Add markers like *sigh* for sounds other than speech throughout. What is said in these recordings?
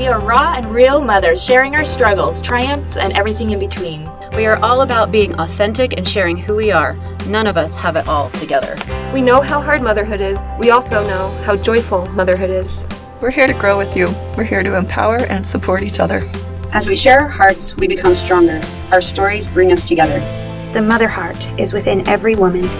We are raw and real mothers sharing our struggles, triumphs, and everything in between. We are all about being authentic and sharing who we are. None of us have it all together. We know how hard motherhood is. We also know how joyful motherhood is. We're here to grow with you. We're here to empower and support each other. As we share our hearts, we become stronger. Our stories bring us together. The mother heart is within every woman.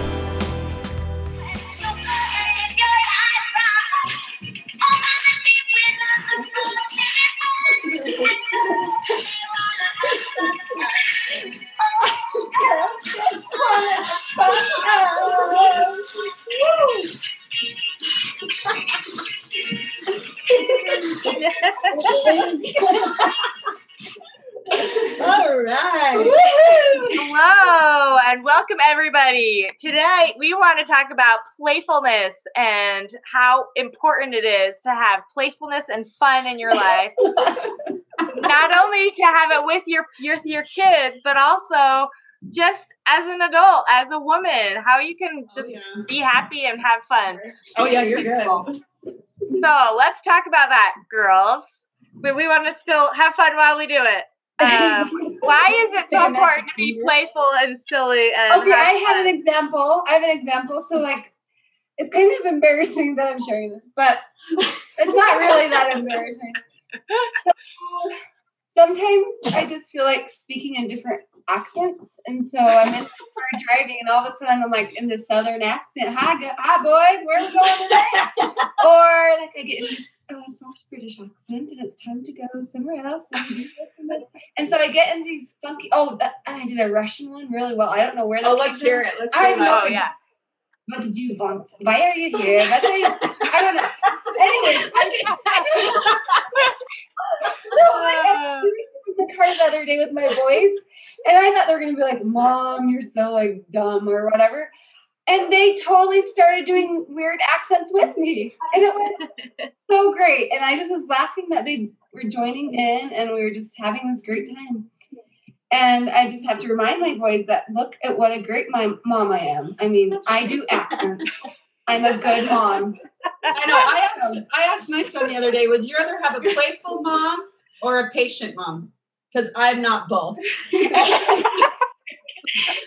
And welcome everybody. Today we want to talk about playfulness and how important it is to have playfulness and fun in your life. *laughs* Not only to have it with your your your kids, but also just as an adult, as a woman, how you can oh, just Oh, yeah. be happy and have fun. Oh yeah, you're good. So let's talk about that, girls. But we want to still have fun while we do it. Um, *laughs* why is it so important to be playful and silly? And Okay, I have fun? an example. I have an example. So like it's kind of embarrassing that I'm sharing this, but it's not really that *laughs* embarrassing. So, sometimes I just feel like speaking in different accents, and so I'm in the car driving, and all of a sudden I'm like in the southern accent. Hi, go- hi, boys, where are we going today? *laughs* or like I get in this uh, soft British accent, and it's time to go somewhere else. And, do this and, so I get in these funky. Oh, that, and I did a Russian one really well. I don't know where that. Oh, let's from. hear it. Let's I hear know. Oh yeah. What did you want? Why are you here? That's how you, I don't know. Anyway, *laughs* *laughs* so like I'm uh. doing it in the car the other day with my boys, and I thought they were gonna be like, "Mom, you're so like dumb" or whatever. And they totally started doing weird accents with me, and it was *laughs* so great. And I just was laughing that they were joining in, and we were just having this great time. And I just have to remind my boys that look at what a great my mom I am. I mean, I do accents. I'm a good mom. I know. I asked. I asked my son the other day. Would you rather have a playful mom or a patient mom? Because I'm not both. *laughs*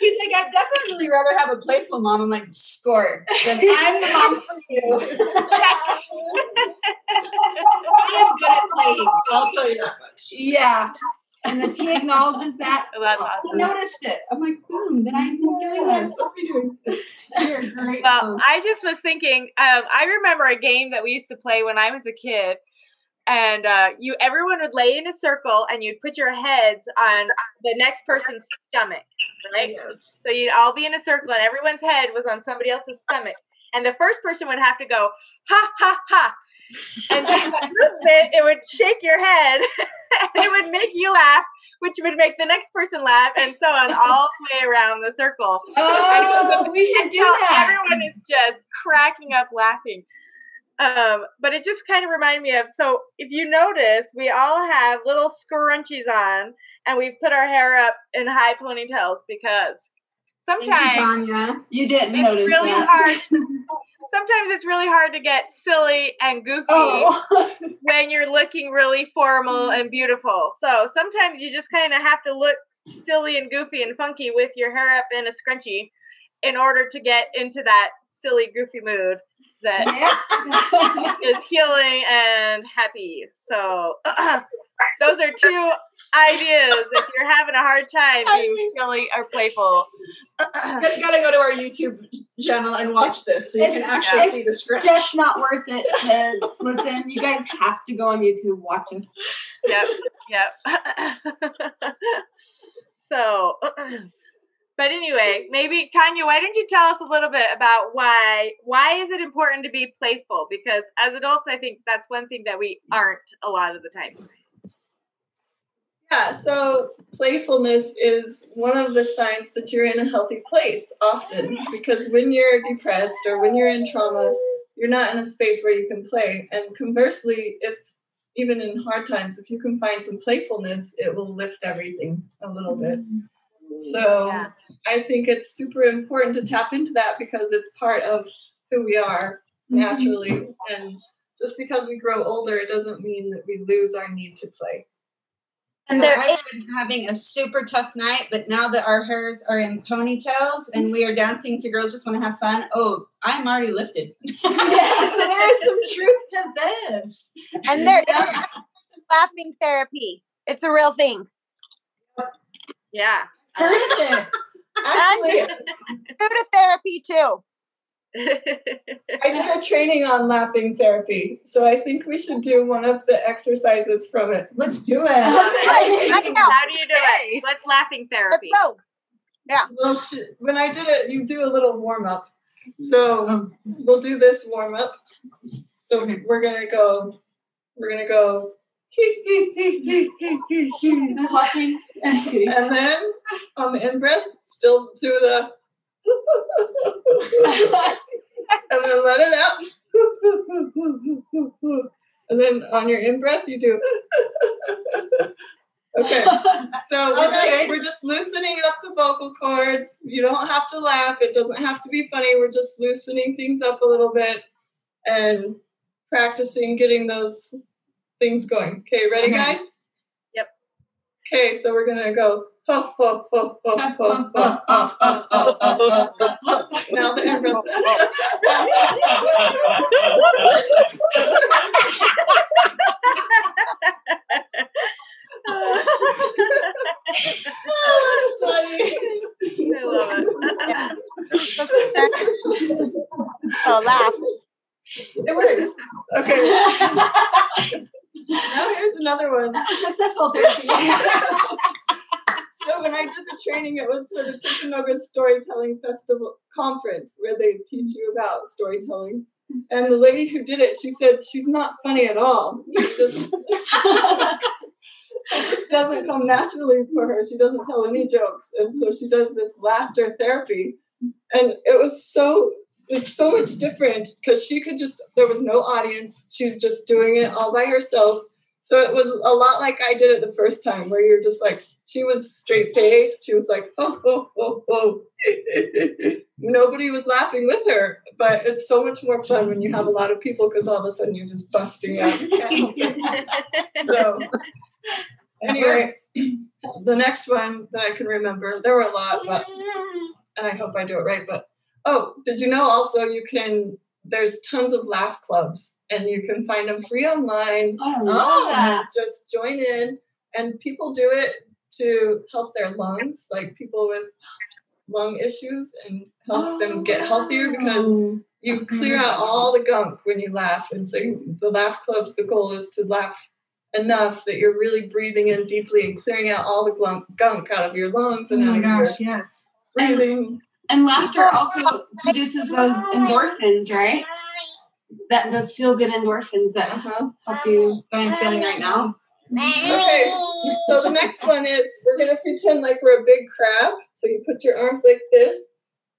He's like, I'd definitely rather have a playful mom. I'm like, score. Then I'm the mom for you. *laughs* I am good at playing. I'll tell you that much. Yeah. And if he acknowledges that, Oh, *laughs* That's I noticed it. I'm like, boom, then I'm doing what I'm supposed to be doing. *laughs* you're great Well, mom. I just was thinking. Um, I remember a game that we used to play when I was a kid, and uh, you everyone would lay in a circle, and you'd put your heads on the next person's stomach, right? Yes. So you'd all be in a circle, and everyone's head was on somebody else's stomach, and the first person would have to go ha ha ha, and just by movement, it would shake your head, *laughs* and it would make you laugh. Which would make the next person laugh, and so on, all the way around the circle. Oh, we should do that. Everyone is just cracking up laughing. Um, but it just kind of reminded me of so if you notice, we all have little scrunchies on and we've put our hair up in high ponytails because you, sometimes Tanya. You didn't it's notice really that. hard. *laughs* *laughs* Sometimes it's really hard to get silly and goofy Oh. *laughs* when you're looking really formal and beautiful. So sometimes you just kind of have to look silly and goofy and funky with your hair up in a scrunchie in order to get into that silly, goofy mood that Yeah. *laughs* is healing and happy. So *clears throat* those are two ideas. If you're having a hard time, you silly or playful. You guys got to go to our YouTube channel and watch this so you can actually It's see the script. It's just not worth it to listen. You guys have to go on YouTube, watch us. *laughs* yep, yep. *laughs* so, *clears throat* but anyway, maybe Tanya, why don't you tell us a little bit about why why is it important to be playful? Because as adults, I think that's one thing that we aren't a lot of the time. Yeah, so playfulness is one of the signs that you're in a healthy place often because when you're depressed or when you're in trauma, you're not in a space where you can play. And conversely, if even in hard times, if you can find some playfulness, it will lift everything a little bit. Mm-hmm. So Yeah. I think it's super important to tap into that because it's part of who we are mm-hmm. naturally and just because we grow older, it doesn't mean that we lose our need to play. And So I've been having a super tough night, but now that our hairs are in ponytails and we are dancing to Girls Just Want to Have Fun, oh, I'm already lifted. *laughs* *laughs* so there is some truth to this. And there is laughing therapy. It's a real thing. Yeah. Heard of it. *laughs* Actually, Buddha therapy too. I did a training on laughing therapy, so I think we should do one of the exercises from it. Let's do it. How do you do it? What's laughing therapy? Let's go. Yeah. Well, when I did it, you do a little warm up. So um. we'll do this warm up. So we're gonna go. We're gonna go. Who's watching? And then on the in breath, still do the. and then let it out. and then on your in breath, you do. okay. So we're, Okay. just, we're just loosening up the vocal cords. You don't have to laugh. It doesn't have to be funny. We're just loosening things up a little bit and practicing getting those things going. Okay, ready, Okay. guys? Yep. Okay, so we're gonna go. Ho, ho, *laughs* So when I did the training, it was for the Timpanogos Storytelling Festival conference where they teach you about storytelling. And the lady who did it, she said she's not funny at all. She just *laughs* *laughs* it just doesn't come naturally for her. She doesn't tell any jokes, and so she does this laughter therapy. And it was so it's so much different because she could just there was no audience. She's just doing it all by herself. So it was a lot like I did it the first time, where you're just like she was straight faced. She was like, oh, oh, oh, oh. *laughs* Nobody was laughing with her, but it's so much more fun when you have a lot of people because all of a sudden you're just busting out. You can't help it. so, anyway, the next one that I can remember, there were a lot, but and I hope I do it right. But oh, did you know also you can? There's tons of laugh clubs, and you can find them free online. I love um, that. Just join in, and people do it to help their lungs, like people with lung issues, and help them get healthier because oh. you clear out all the gunk when you laugh. And so the laugh clubs, the goal is to laugh enough that you're really breathing in deeply and clearing out all the gunk out of your lungs Oh and my gosh, yes. breathing. And laughter also produces those endorphins, right? That those feel good endorphins that Uh-huh. help you. I'm feeling right now. Okay, so the next one is we're gonna pretend like we're a big crab. So you put your arms like this,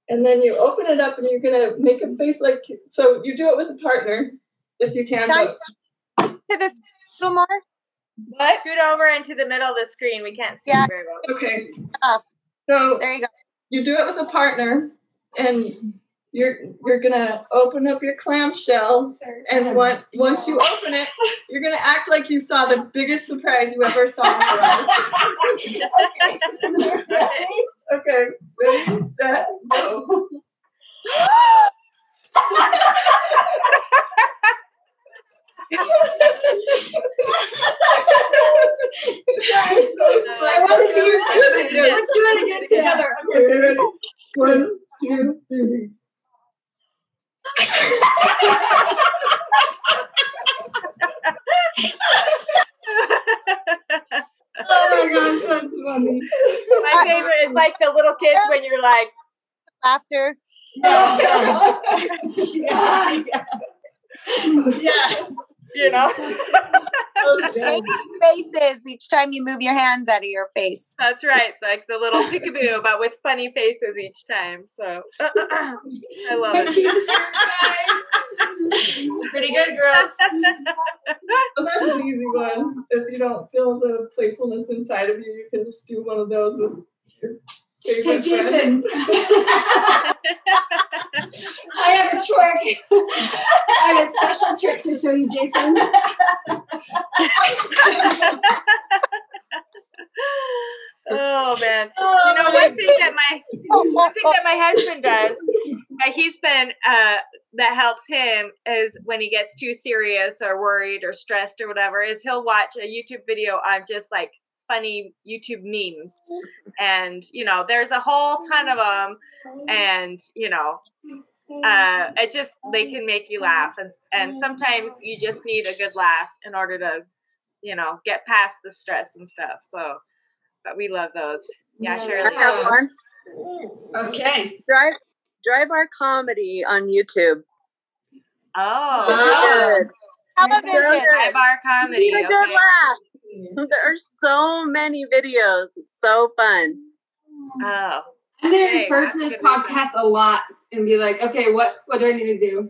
and then you open it up, and you're gonna make a face like. So you do it with a partner, if you can. Can but- To this a little more. What? Scoot over into the middle of the screen. We can't see Yeah. very well. Okay, Off. so There you go. you do it with a partner, and you're you're gonna open up your clamshell, and um, one, once you open it, you're gonna act like you saw the biggest surprise you ever saw in your life. okay, ready, set, go. I want to see your. Let's do it again together. Okay, ready? One, two, three. God. My favorite is like the little kids when you're like, Laughter. Yeah. Yeah. *laughs* you know. *laughs* Faces each time you move your hands out of your face. That's right, like the little peekaboo, but with funny faces each time. So *clears throat* I love it. *laughs* It's pretty good, girls. *laughs* Well, that's an easy one. If you don't feel the playfulness inside of you, you can just do one of those with your Show your Hey, best friends. Jason. *laughs* I have a trick. I have a special trick to show you, Jason. Oh man! you know one thing that my one thing that my husband does that he's been uh, that helps him is when he gets too serious or worried or stressed or whatever is he'll watch a YouTube video on just like funny YouTube memes, and you know there's a whole ton of them, and you know uh, it just they can make you laugh, and and sometimes you just need a good laugh in order to you know get past the stress and stuff. So. But we love those. Yeah, I Shirley. have one. Okay. Drive Dry Bar Comedy on YouTube. Oh, Really oh. good. Television. So good. Dry Bar Comedy. Get a good okay. laugh. There are so many videos. It's so fun. Oh, I'm gonna Hey, refer to this podcast a lot and be like, okay, what what do I need to do?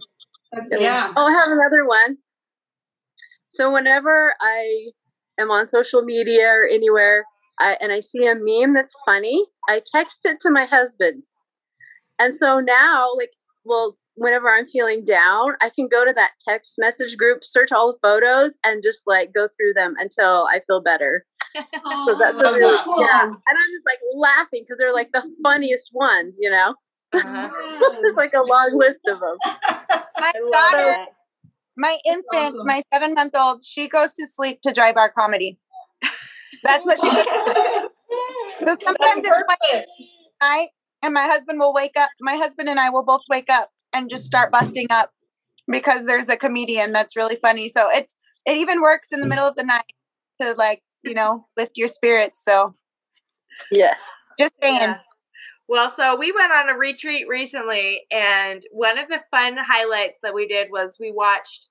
That's. Yeah. Oh, I have another one. So whenever I am on social media or anywhere, I, and I see a meme that's funny, I text it to my husband. And so now, like, well, whenever I'm feeling down, I can go to that text message group, search all the photos, and just like go through them until I feel better. So that's a really, so cool. yeah. And I'm just like laughing because they're like the funniest ones, you know? uh-huh. *laughs* There's like a long list of them. *laughs* My daughter, that. my infant, awesome. my seven month old, she goes to sleep to Dry Bar Comedy. That's what she *laughs* does. So sometimes it's like night, and my husband will wake up. My husband and I will both wake up and just start busting up because there's a comedian that's really funny. So it's it even works in the middle of the night to like you know lift your spirits. So Yes. just saying. Yeah. Well, so we went on a retreat recently, and one of the fun highlights that we did was we watched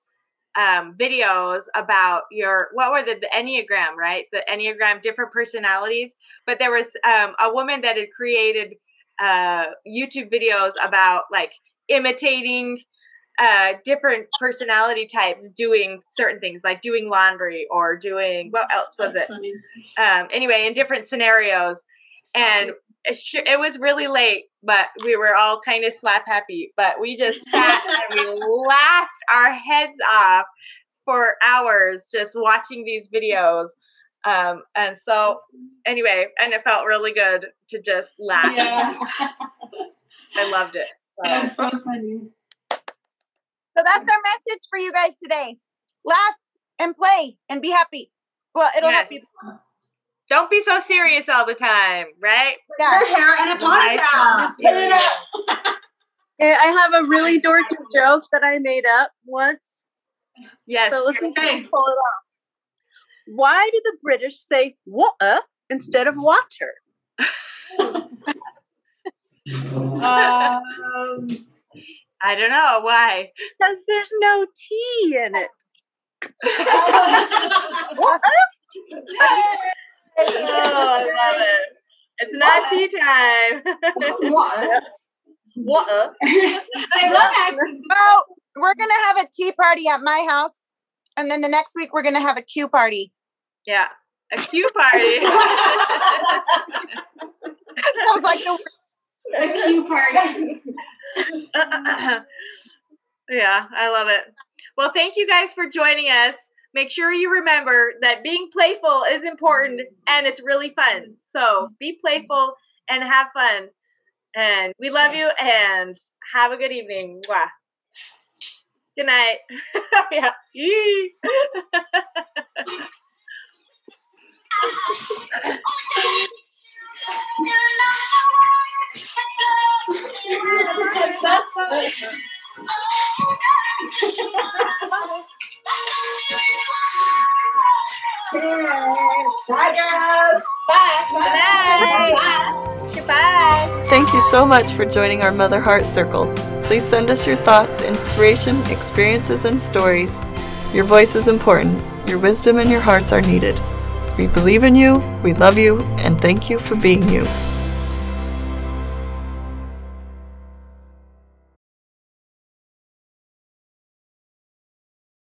um, videos about your what were the, the enneagram, right? The enneagram, different personalities. But there was um, a woman that had created uh, YouTube videos about like imitating uh, different personality types doing certain things, like doing laundry or doing what else was That's it? um, anyway, in different scenarios. And it, sh- it was really late, but we were all kind of slap happy. But we just sat *laughs* and we laughed our heads off for hours just watching these videos. Um, and so, anyway, and it felt really good to just laugh. Yeah. I loved it. *laughs* So, That's so funny. So that's our message for you guys today. Laugh and play and be happy. Well, it'll help you. don't be so serious all the time, right? Yeah. Her hair and a Nice. ponytail. Just put it up. *laughs* Okay, I have a really dorky joke that I made up once. Yes. So let's see if we can pull it off. Why do the British say water instead of water? Um, I don't know why. Because there's no tea in it. Oh, I love it. It's not tea time. Water. Water. I love that. Well, we're gonna have a tea party at my house, and then the next week we're gonna have a a Q party. Yeah. a *laughs* A Q party. *laughs* *laughs* That was like the A cute party. yeah, I love it. Well, thank you guys for joining us. Make sure you remember that being playful is important and it's really fun. So be playful and have fun. And we love you and have a good evening. Mwah. Good night. *laughs* yeah. Yee. Bye, girls. Bye. Bye. Bye. Goodbye. Thank you so much for joining our Mother Heart Circle. Please send us your thoughts, inspiration, experiences, and stories. Your voice is important. Your wisdom and your hearts are needed. We believe in you, we love you, and thank you for being you.